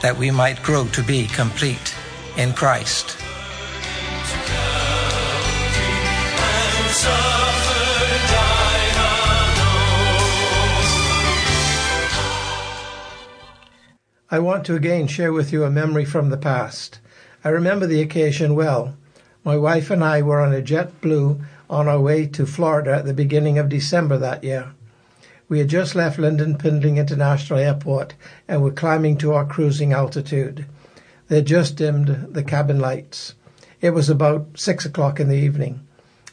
that we might grow to be complete in Christ. I want to again share with you a memory from the past. I remember the occasion well. My wife and I were on a JetBlue on our way to Florida at the beginning of December that year. We had just left Lynden Pindling International Airport and were climbing to our cruising altitude. They had just dimmed the cabin lights. It was about six o'clock in the evening.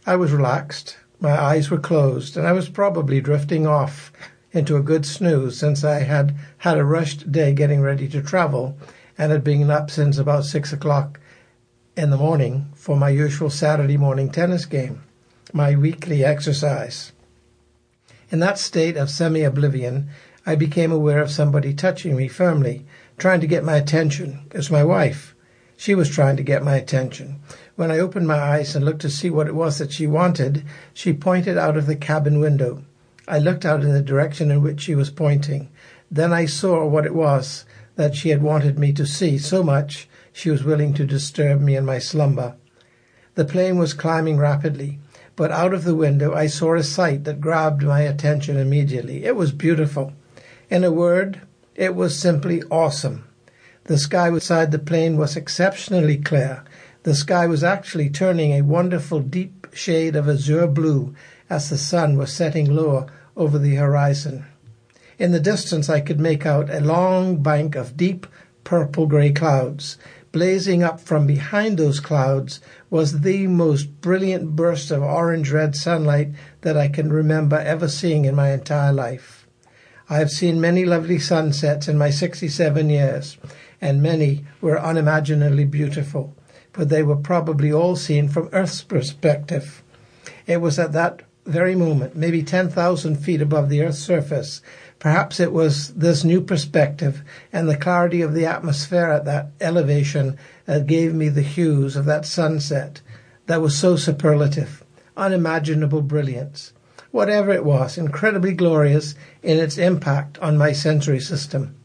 I was relaxed, my eyes were closed, and I was probably drifting off into a good snooze since I had had a rushed day getting ready to travel and had been up since about six o'clock in the morning for my usual Saturday morning tennis game, my weekly exercise. In that state of semi oblivion, I became aware of somebody touching me firmly, trying to get my attention. It was my wife. She was trying to get my attention. When I opened my eyes and looked to see what it was that she wanted, she pointed out of the cabin window. I looked out in the direction in which she was pointing. Then I saw what it was that she had wanted me to see so much she was willing to disturb me in my slumber. The plane was climbing rapidly, but out of the window I saw a sight that grabbed my attention immediately. It was beautiful. In a word, it was simply awesome. The sky beside the plane was exceptionally clear. The sky was actually turning a wonderful deep shade of azure blue as the sun was setting lower over the horizon. In the distance, I could make out a long bank of deep purple grey clouds. Blazing up from behind those clouds was the most brilliant burst of orange red sunlight that I can remember ever seeing in my entire life. I have seen many lovely sunsets in my 67 years, and many were unimaginably beautiful, but they were probably all seen from Earth's perspective. It was at that very moment, maybe 10,000 feet above the Earth's surface. Perhaps it was this new perspective and the clarity of the atmosphere at that elevation that gave me the hues of that sunset that was so superlative, unimaginable brilliance. Whatever it was, incredibly glorious in its impact on my sensory system.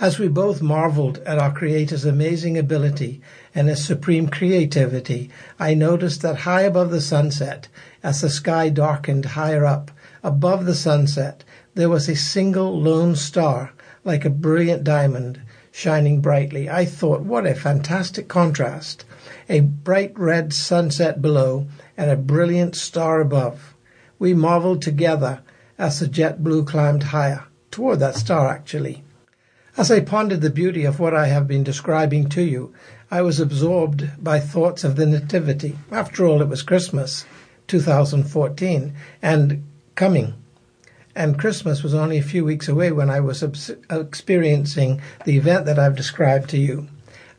As we both marveled at our Creator's amazing ability and His supreme creativity, I noticed that high above the sunset, as the sky darkened higher up, above the sunset, there was a single lone star, like a brilliant diamond, shining brightly. I thought, what a fantastic contrast! A bright red sunset below and a brilliant star above. We marveled together as the JetBlue climbed higher, toward that star actually. As I pondered the beauty of what I have been describing to you, I was absorbed by thoughts of the Nativity. After all, it was Christmas, 2014, and coming. And Christmas was only a few weeks away when I was experiencing the event that I've described to you.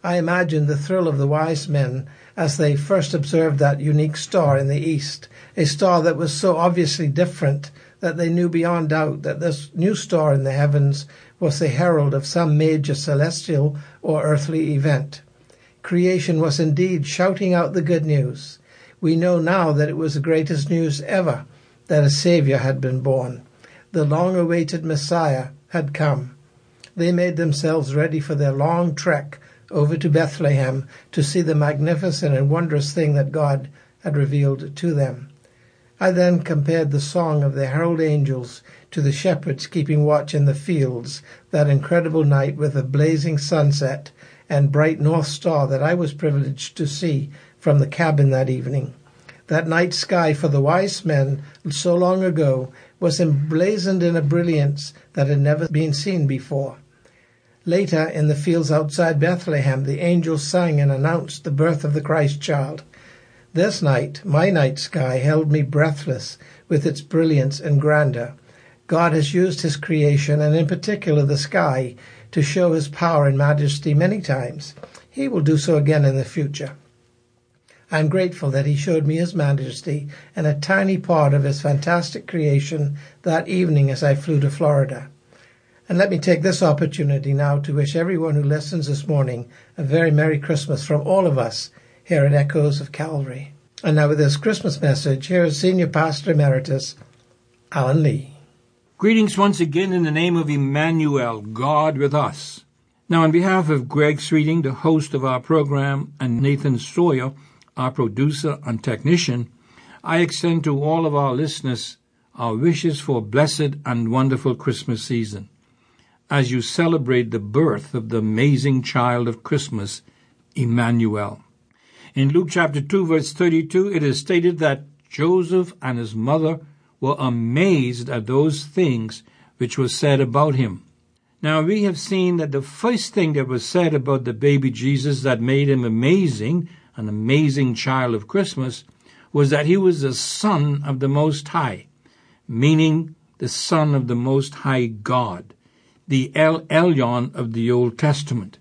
I imagined the thrill of the wise men as they first observed that unique star in the east, a star that was so obviously different that they knew beyond doubt that this new star in the heavens was the herald of some major celestial or earthly event. Creation was indeed shouting out the good news. We know now that it was the greatest news ever that a Savior had been born. The long awaited Messiah had come. They made themselves ready for their long trek over to Bethlehem to see the magnificent and wondrous thing that God had revealed to them. I then compared the song of the herald angels to the shepherds keeping watch in the fields that incredible night with a blazing sunset and bright north star that I was privileged to see from the cabin that evening. That night sky for the wise men so long ago was emblazoned in a brilliance that had never been seen before. Later, in the fields outside Bethlehem, the angels sang and announced the birth of the Christ child. This night, my night sky held me breathless with its brilliance and grandeur. God has used his creation, and in particular the sky, to show his power and majesty many times. He will do so again in the future. I am grateful that he showed me his majesty and a tiny part of his fantastic creation that evening as I flew to Florida. And let me take this opportunity now to wish everyone who listens this morning a very Merry Christmas from all of us here at Echoes of Calvary. And now with this Christmas message, here is Senior Pastor Emeritus Alan Lee. Greetings once again in the name of Emmanuel, God with us. Now, on behalf of Greg Sweeting, the host of our program, and Nathan Sawyer, our producer and technician, I extend to all of our listeners our wishes for a blessed and wonderful Christmas season as you celebrate the birth of the amazing child of Christmas, Emmanuel. In Luke chapter 2 verse 32, it is stated that Joseph and his mother were amazed at those things which were said about him. Now we have seen that the first thing that was said about the baby Jesus that made him amazing, an amazing child of Christmas, was that he was the son of the Most High, meaning the son of the Most High God the El Elyon of the Old Testament.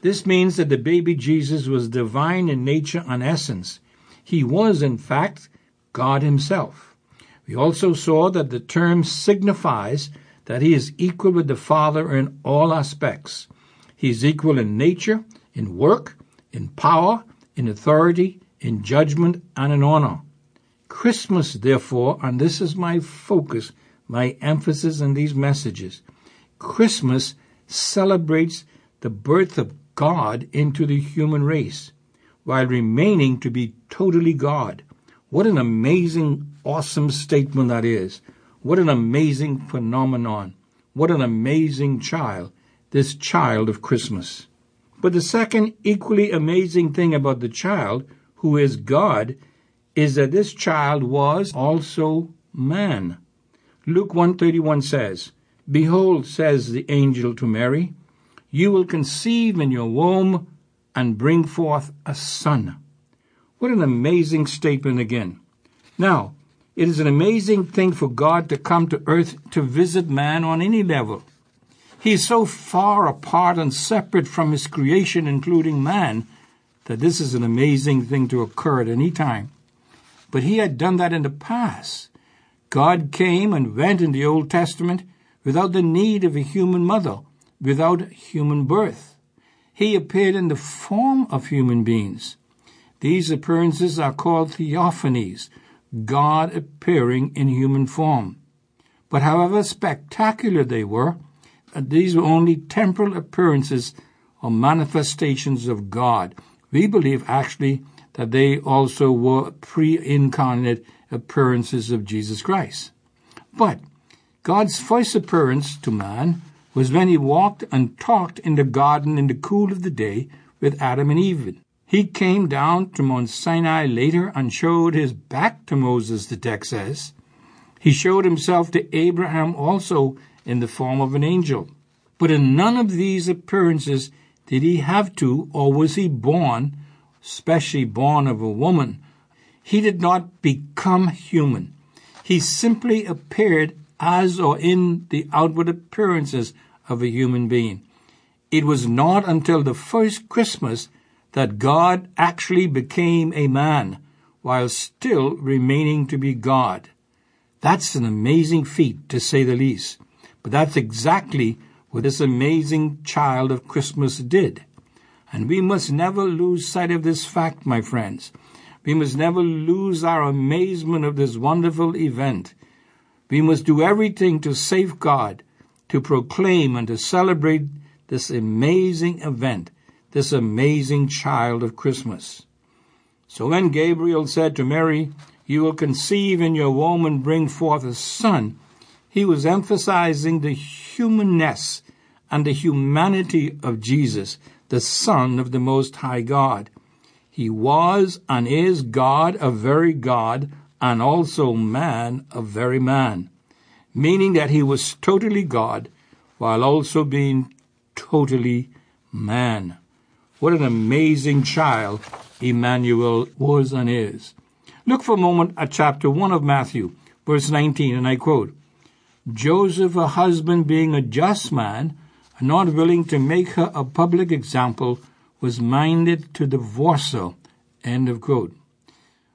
This means that the baby Jesus was divine in nature and essence. He was, in fact, God Himself. We also saw that the term signifies that He is equal with the Father in all aspects. He is equal in nature, in work, in power, in authority, in judgment, and in honor. Christmas, therefore, and this is my focus, my emphasis in these messages, Christmas celebrates the birth of God into the human race while remaining to be totally God. What an amazing, awesome statement that is. What an amazing phenomenon. What an amazing child, this child of Christmas. But the second equally amazing thing about the child, who is God, is that this child was also man. Luke 131 says, Behold, says the angel to Mary, you will conceive in your womb and bring forth a son. What an amazing statement again. Now, it is an amazing thing for God to come to earth to visit man on any level. He is so far apart and separate from his creation, including man, that this is an amazing thing to occur at any time. But he had done that in the past. God came and went in the Old Testament without the need of a human mother, without human birth. He appeared in the form of human beings. These appearances are called theophanies, God appearing in human form. But however spectacular they were, uh, these were only temporal appearances or manifestations of God. We believe actually that they also were pre-incarnate appearances of Jesus Christ. But God's first appearance to man was when he walked and talked in the garden in the cool of the day with Adam and Eve. He came down to Mount Sinai later and showed his back to Moses, the text says. He showed himself to Abraham also in the form of an angel. But in none of these appearances did he have to, or was he born, especially born of a woman. He did not become human. He simply appeared as or in the outward appearances of a human being. It was not until the first Christmas that God actually became a man while still remaining to be God. That's an amazing feat, to say the least. But that's exactly what this amazing child of Christmas did. And we must never lose sight of this fact, my friends. We must never lose our amazement of this wonderful event. We must do everything to safeguard, to proclaim, and to celebrate this amazing event, this amazing child of Christmas. So when Gabriel said to Mary, You will conceive in your womb and bring forth a son, he was emphasizing the humanness and the humanity of Jesus, the Son of the Most High God. He was and is God, a very God, and also man a very man, meaning that he was totally God while also being totally man. What an amazing child Emmanuel was and is. Look for a moment at chapter 1 of Matthew, verse 19, and I quote, Joseph, her husband, being a just man, and not willing to make her a public example, was minded to divorce her. End of quote.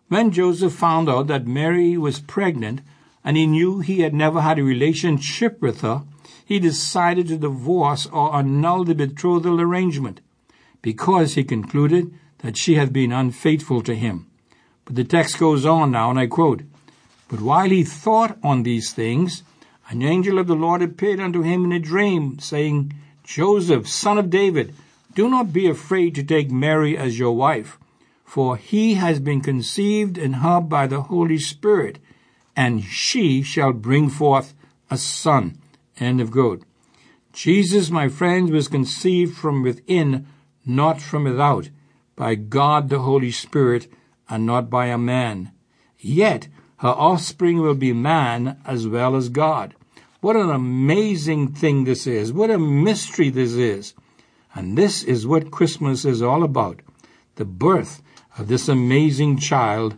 When Joseph found out that Mary was pregnant and he knew he had never had a relationship with her, he decided to divorce or annul the betrothal arrangement because he concluded that she had been unfaithful to him. But the text goes on now, and I quote, But while he thought on these things, an angel of the Lord appeared unto him in a dream, saying, Joseph, son of David, do not be afraid to take Mary as your wife, for he has been conceived in her by the Holy Spirit, and she shall bring forth a son. End of quote. Jesus, my friends, was conceived from within, not from without, by God the Holy Spirit, and not by a man. Yet her offspring will be man as well as God. What an amazing thing this is. What a mystery this is. And this is what Christmas is all about. The birth of this amazing child,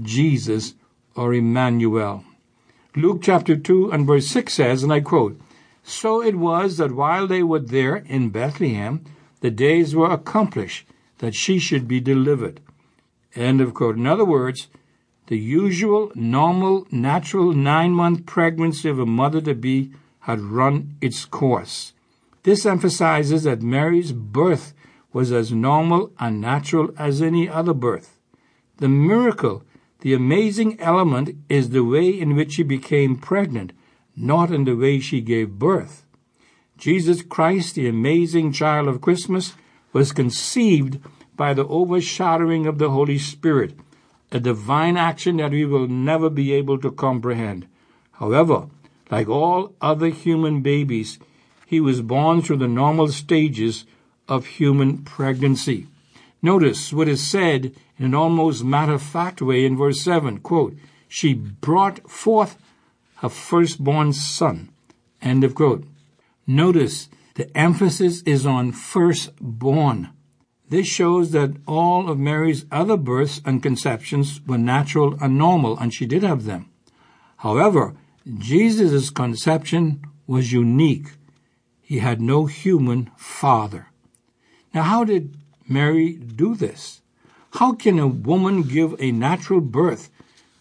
Jesus or Emmanuel. Luke chapter 2 and verse 6 says, and I quote, So it was that while they were there in Bethlehem, the days were accomplished that she should be delivered. End of quote. In other words, the usual, normal, natural nine month pregnancy of a mother to be had run its course. This emphasizes that Mary's birth was as normal and natural as any other birth. The miracle, the amazing element, is the way in which she became pregnant, not in the way she gave birth. Jesus Christ, the amazing child of Christmas, was conceived by the overshadowing of the Holy Spirit, a divine action that we will never be able to comprehend. However, like all other human babies, he was born through the normal stages of human pregnancy. Notice what is said in an almost matter of fact way in verse 7 quote, She brought forth her firstborn son. End of quote. Notice the emphasis is on firstborn. This shows that all of Mary's other births and conceptions were natural and normal, and she did have them. However, Jesus' conception was unique. He had no human father. Now, how did Mary do this? How can a woman give a natural birth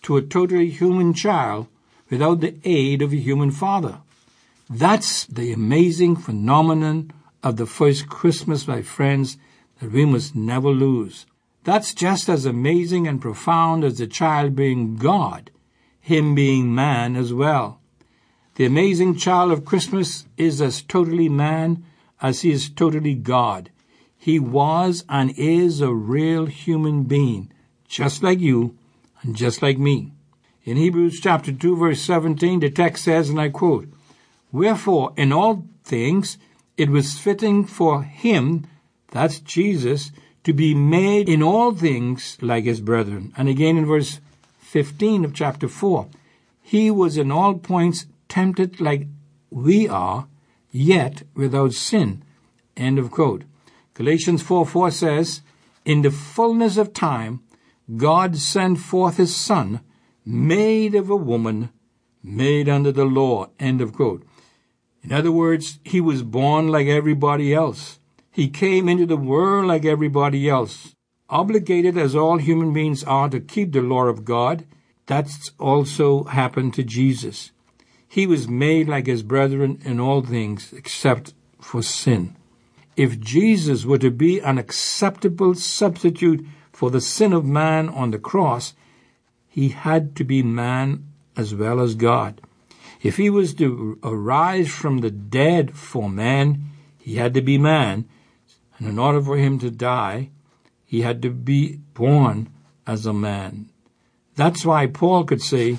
to a totally human child without the aid of a human father? That's the amazing phenomenon of the first Christmas, my friends, that we must never lose. That's just as amazing and profound as the child being God, him being man as well. The amazing child of Christmas is as totally man as he is totally God. He was and is a real human being, just like you and just like me. In Hebrews chapter 2 verse 17, the text says, and I quote, Wherefore in all things it was fitting for him that's Jesus, to be made in all things like his brethren. And again in verse 15 of chapter 4, he was in all points tempted like we are, yet without sin. End of quote. Galatians 4 4 says, In the fullness of time, God sent forth his Son, made of a woman, made under the law. End of quote. In other words, he was born like everybody else. He came into the world like everybody else, obligated as all human beings are to keep the law of God. That's also happened to Jesus. He was made like his brethren in all things except for sin. If Jesus were to be an acceptable substitute for the sin of man on the cross, he had to be man as well as God. If he was to arise from the dead for man, he had to be man, and in order for him to die, he had to be born as a man. That's why Paul could say,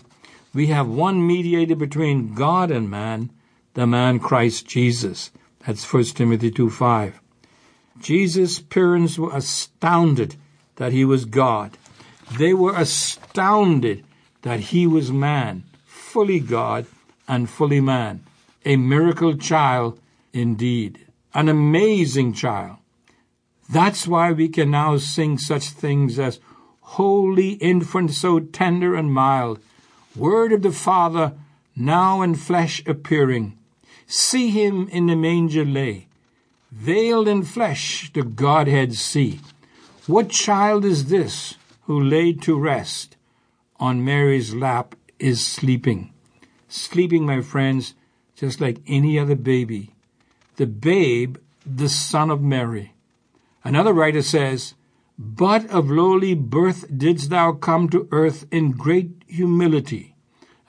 We have one mediator between God and man, the man Christ Jesus. That's 1 Timothy 2 5. Jesus' parents were astounded that he was God. They were astounded that he was man, fully God and fully man. A miracle child indeed. An amazing child. That's why we can now sing such things as Holy infant, so tender and mild, Word of the Father, now in flesh appearing. See him in the manger lay, veiled in flesh the Godhead see. What child is this who laid to rest on Mary's lap is sleeping? Sleeping, my friends, just like any other baby. The babe, the son of Mary. Another writer says, But of lowly birth didst thou come to earth in great humility.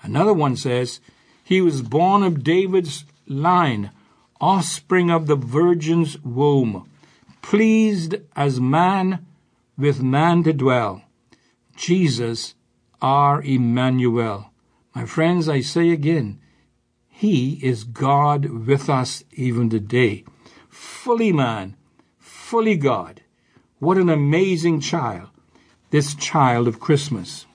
Another one says, He was born of David's line, offspring of the virgin's womb, pleased as man with man to dwell. Jesus, our Emmanuel. My friends, I say again, He is God with us even today. Fully man, fully God. What an amazing child, this child of Christmas.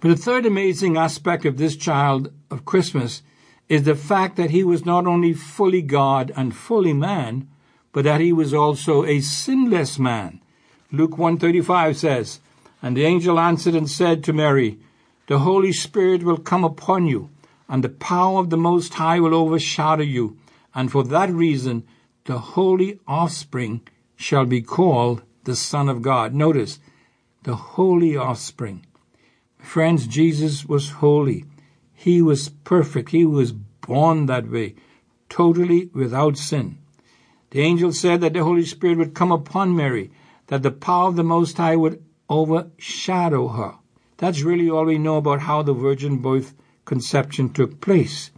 But the third amazing aspect of this child of Christmas is the fact that he was not only fully God and fully man, but that he was also a sinless man. Luke 135 says, And the angel answered and said to Mary, The Holy Spirit will come upon you, and the power of the Most High will overshadow you, and for that reason the holy offspring shall be called the Son of God. Notice, the holy offspring. Friends, Jesus was holy. He was perfect. He was born that way, totally without sin. The angel said that the Holy Spirit would come upon Mary, that the power of the Most High would overshadow her. That's really all we know about how the virgin birth conception took place.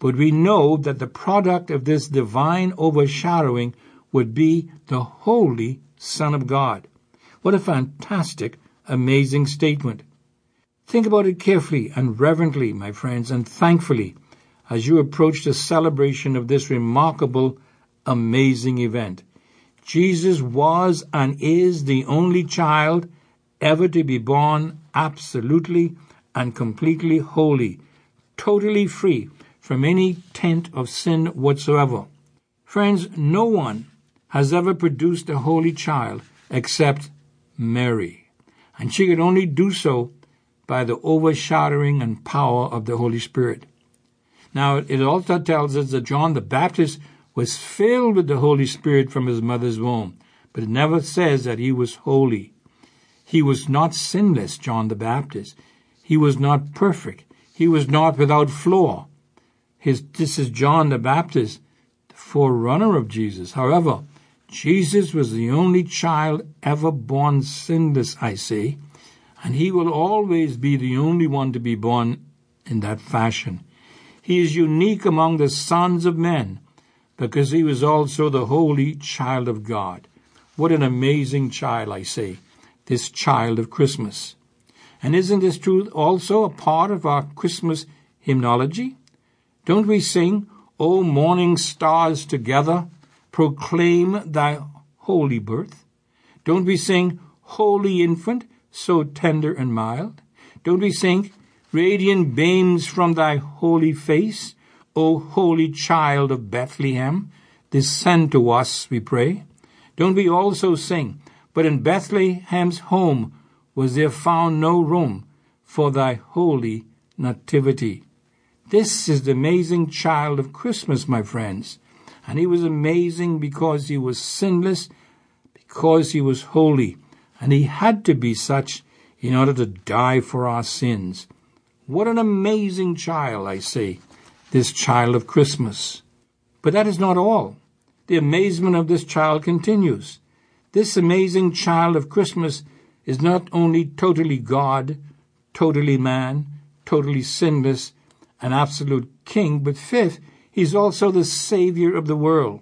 But we know that the product of this divine overshadowing would be the Holy Son of God. What a fantastic, amazing statement. Think about it carefully and reverently, my friends, and thankfully as you approach the celebration of this remarkable, amazing event. Jesus was and is the only child ever to be born absolutely and completely holy, totally free from any taint of sin whatsoever. Friends, no one has ever produced a holy child except Mary, and she could only do so by the overshadowing and power of the Holy Spirit. Now, it also tells us that John the Baptist was filled with the Holy Spirit from his mother's womb, but it never says that he was holy. He was not sinless, John the Baptist. He was not perfect. He was not without flaw. His, this is John the Baptist, the forerunner of Jesus. However, Jesus was the only child ever born sinless, I say, and he will always be the only one to be born in that fashion. He is unique among the sons of men because he was also the holy child of God. What an amazing child, I say, this child of Christmas. And isn't this truth also a part of our Christmas hymnology? Don't we sing, O morning stars together, proclaim thy holy birth? Don't we sing, Holy infant, so tender and mild? Don't we sing, Radiant beams from thy holy face, O holy child of Bethlehem, descend to us, we pray. Don't we also sing, But in Bethlehem's home was there found no room for thy holy nativity. This is the amazing child of Christmas, my friends. And he was amazing because he was sinless, because he was holy, and he had to be such in order to die for our sins. What an amazing child, I say, this child of Christmas. But that is not all. The amazement of this child continues. This amazing child of Christmas is not only totally God, totally man, totally sinless, an absolute king, but fifth, he's also the Savior of the world.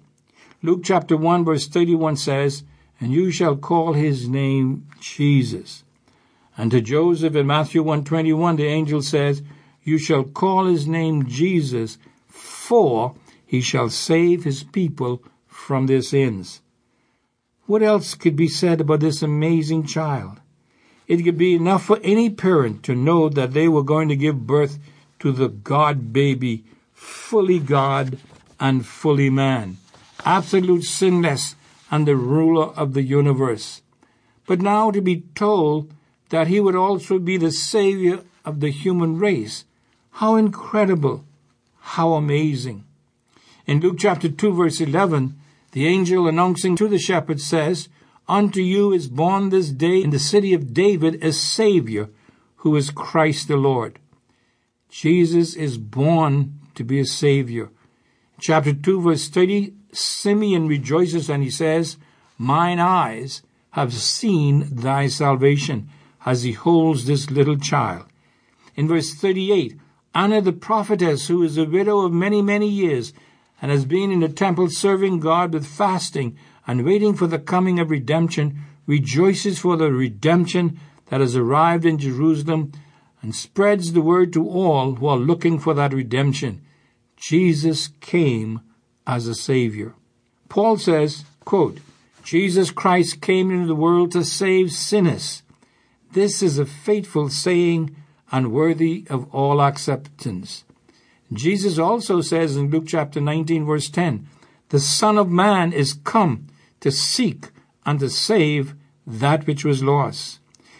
Luke chapter 1 verse 31 says, And you shall call his name Jesus. And to Joseph in Matthew 121, the angel says, You shall call his name Jesus, for he shall save his people from their sins. What else could be said about this amazing child? It could be enough for any parent to know that they were going to give birth to the God baby, fully God and fully man, absolute sinless and the ruler of the universe. But now to be told that he would also be the Savior of the human race How incredible! How amazing! In Luke chapter 2 verse 11, the angel announcing to the shepherds says, Unto you is born this day in the city of David a Savior, who is Christ the Lord. Jesus is born to be a Savior. Chapter 2 verse 30, Simeon rejoices and he says, Mine eyes have seen thy salvation, as he holds this little child. In verse 38, Anna the prophetess, who is a widow of many, many years, and has been in the temple serving God with fasting and waiting for the coming of redemption, rejoices for the redemption that has arrived in Jerusalem and spreads the word to all who are looking for that redemption. Jesus came as a Savior. Paul says, quote, Jesus Christ came into the world to save sinners. This is a faithful saying and worthy of all acceptance. Jesus also says in Luke chapter 19 verse 10, the Son of Man is come to seek and to save that which was lost.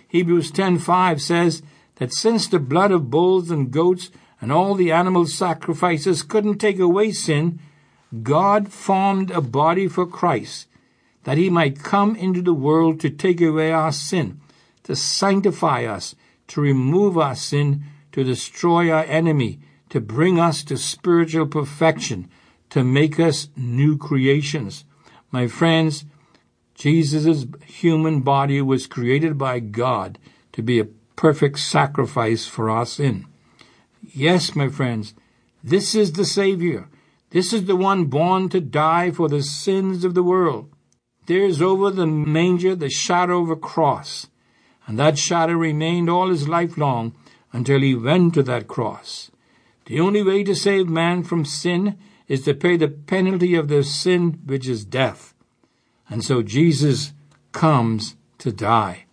Hebrews 10:5 says that since the blood of bulls and goats and all the animal sacrifices couldn't take away sin, God formed a body for Christ that he might come into the world to take away our sin, to sanctify us, to remove our sin, to destroy our enemy, to bring us to spiritual perfection, to make us new creations. My friends, Jesus' human body was created by God to be a perfect sacrifice for our sin. Yes, my friends, this is the Savior. This is the one born to die for the sins of the world. There is over the manger the shadow of a cross, and that shadow remained all his life long until he went to that cross. The only way to save man from sin is to pay the penalty of their sin, which is death. And so Jesus comes to die.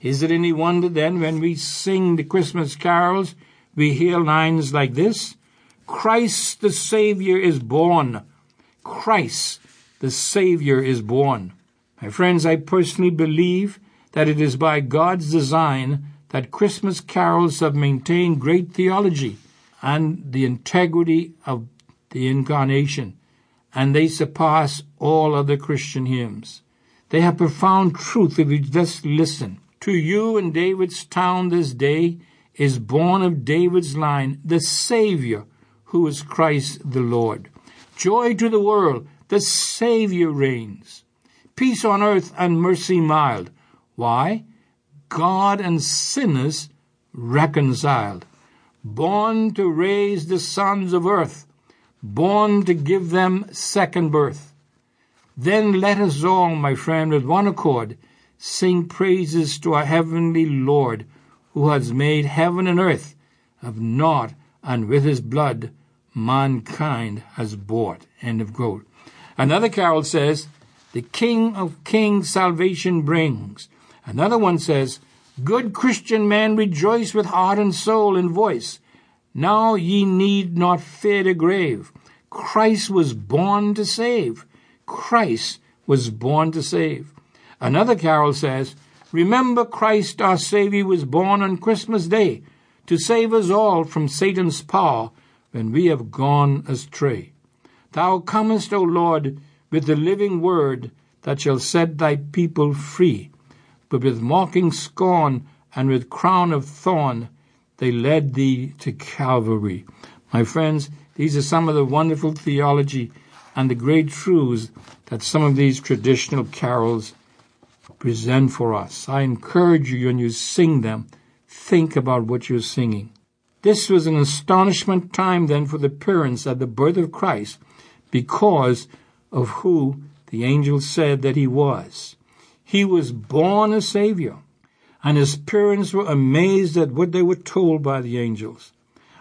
Is it any wonder then when we sing the Christmas carols, we hear lines like this? Christ the Savior is born. Christ the Savior is born. My friends, I personally believe that it is by God's design that Christmas carols have maintained great theology and the integrity of the incarnation, and they surpass all other Christian hymns. They have profound truth if you just listen. To you in David's town this day is born of David's line the Savior, who is Christ the Lord. Joy to the world, the Savior reigns. Peace on earth and mercy mild. Why? God and sinners reconciled born to raise the sons of earth, born to give them second birth. Then let us all, my friend, with one accord, sing praises to our heavenly Lord, who has made heaven and earth of naught, and with his blood mankind has bought. End of quote. Another carol says, The King of Kings salvation brings. Another one says, Good Christian man, rejoice with heart and soul and voice. Now ye need not fear the grave. Christ was born to save. Christ was born to save. Another carol says, Remember Christ our Savior was born on Christmas Day to save us all from Satan's power when we have gone astray. Thou comest, O Lord, with the living word that shall set thy people free but with mocking scorn and with crown of thorn they led thee to Calvary. My friends, these are some of the wonderful theology and the great truths that some of these traditional carols present for us. I encourage you when you sing them, think about what you're singing. This was an astonishment time then for the parents at the birth of Christ because of who the angel said that he was. He was born a Savior, and his parents were amazed at what they were told by the angels.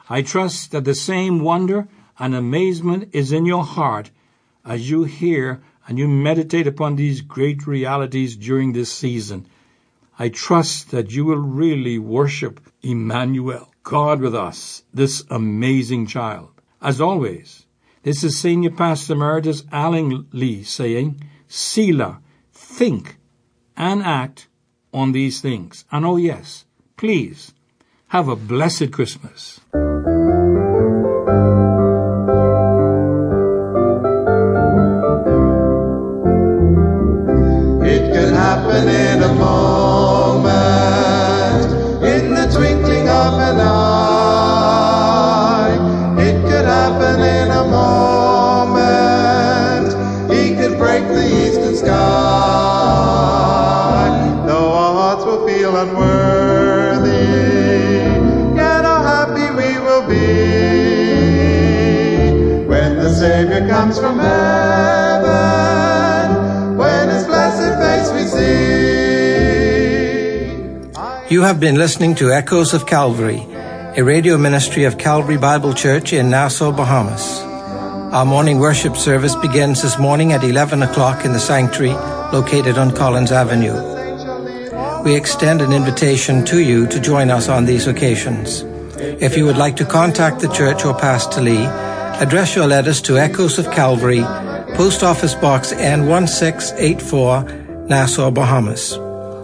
I trust that the same wonder and amazement is in your heart as you hear and you meditate upon these great realities during this season. I trust that you will really worship Emmanuel, God with us, this amazing child. As always, this is Senior Pastor Emeritus Alan Lee saying, Selah, think and act on these things. And oh, yes, please have a blessed Christmas. You have been listening to Echoes of Calvary, a radio ministry of Calvary Bible Church in Nassau, Bahamas. Our morning worship service begins this morning at 11 o'clock in the sanctuary located on Collins Avenue. We extend an invitation to you to join us on these occasions. If you would like to contact the church or Pastor Lee, address your letters to Echoes of Calvary, Post Office Box N1684, Nassau, Bahamas.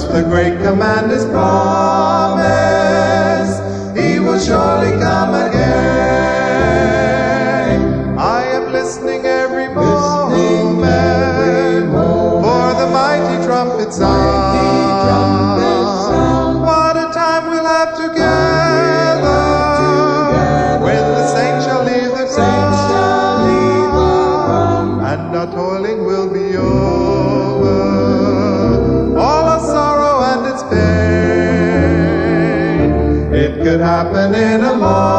The great commander's promise. He will surely come again. I am listening every moment for the mighty trumpet sound. What a time we'll have together when the saints shall leave the ground and our toiling will be over. It could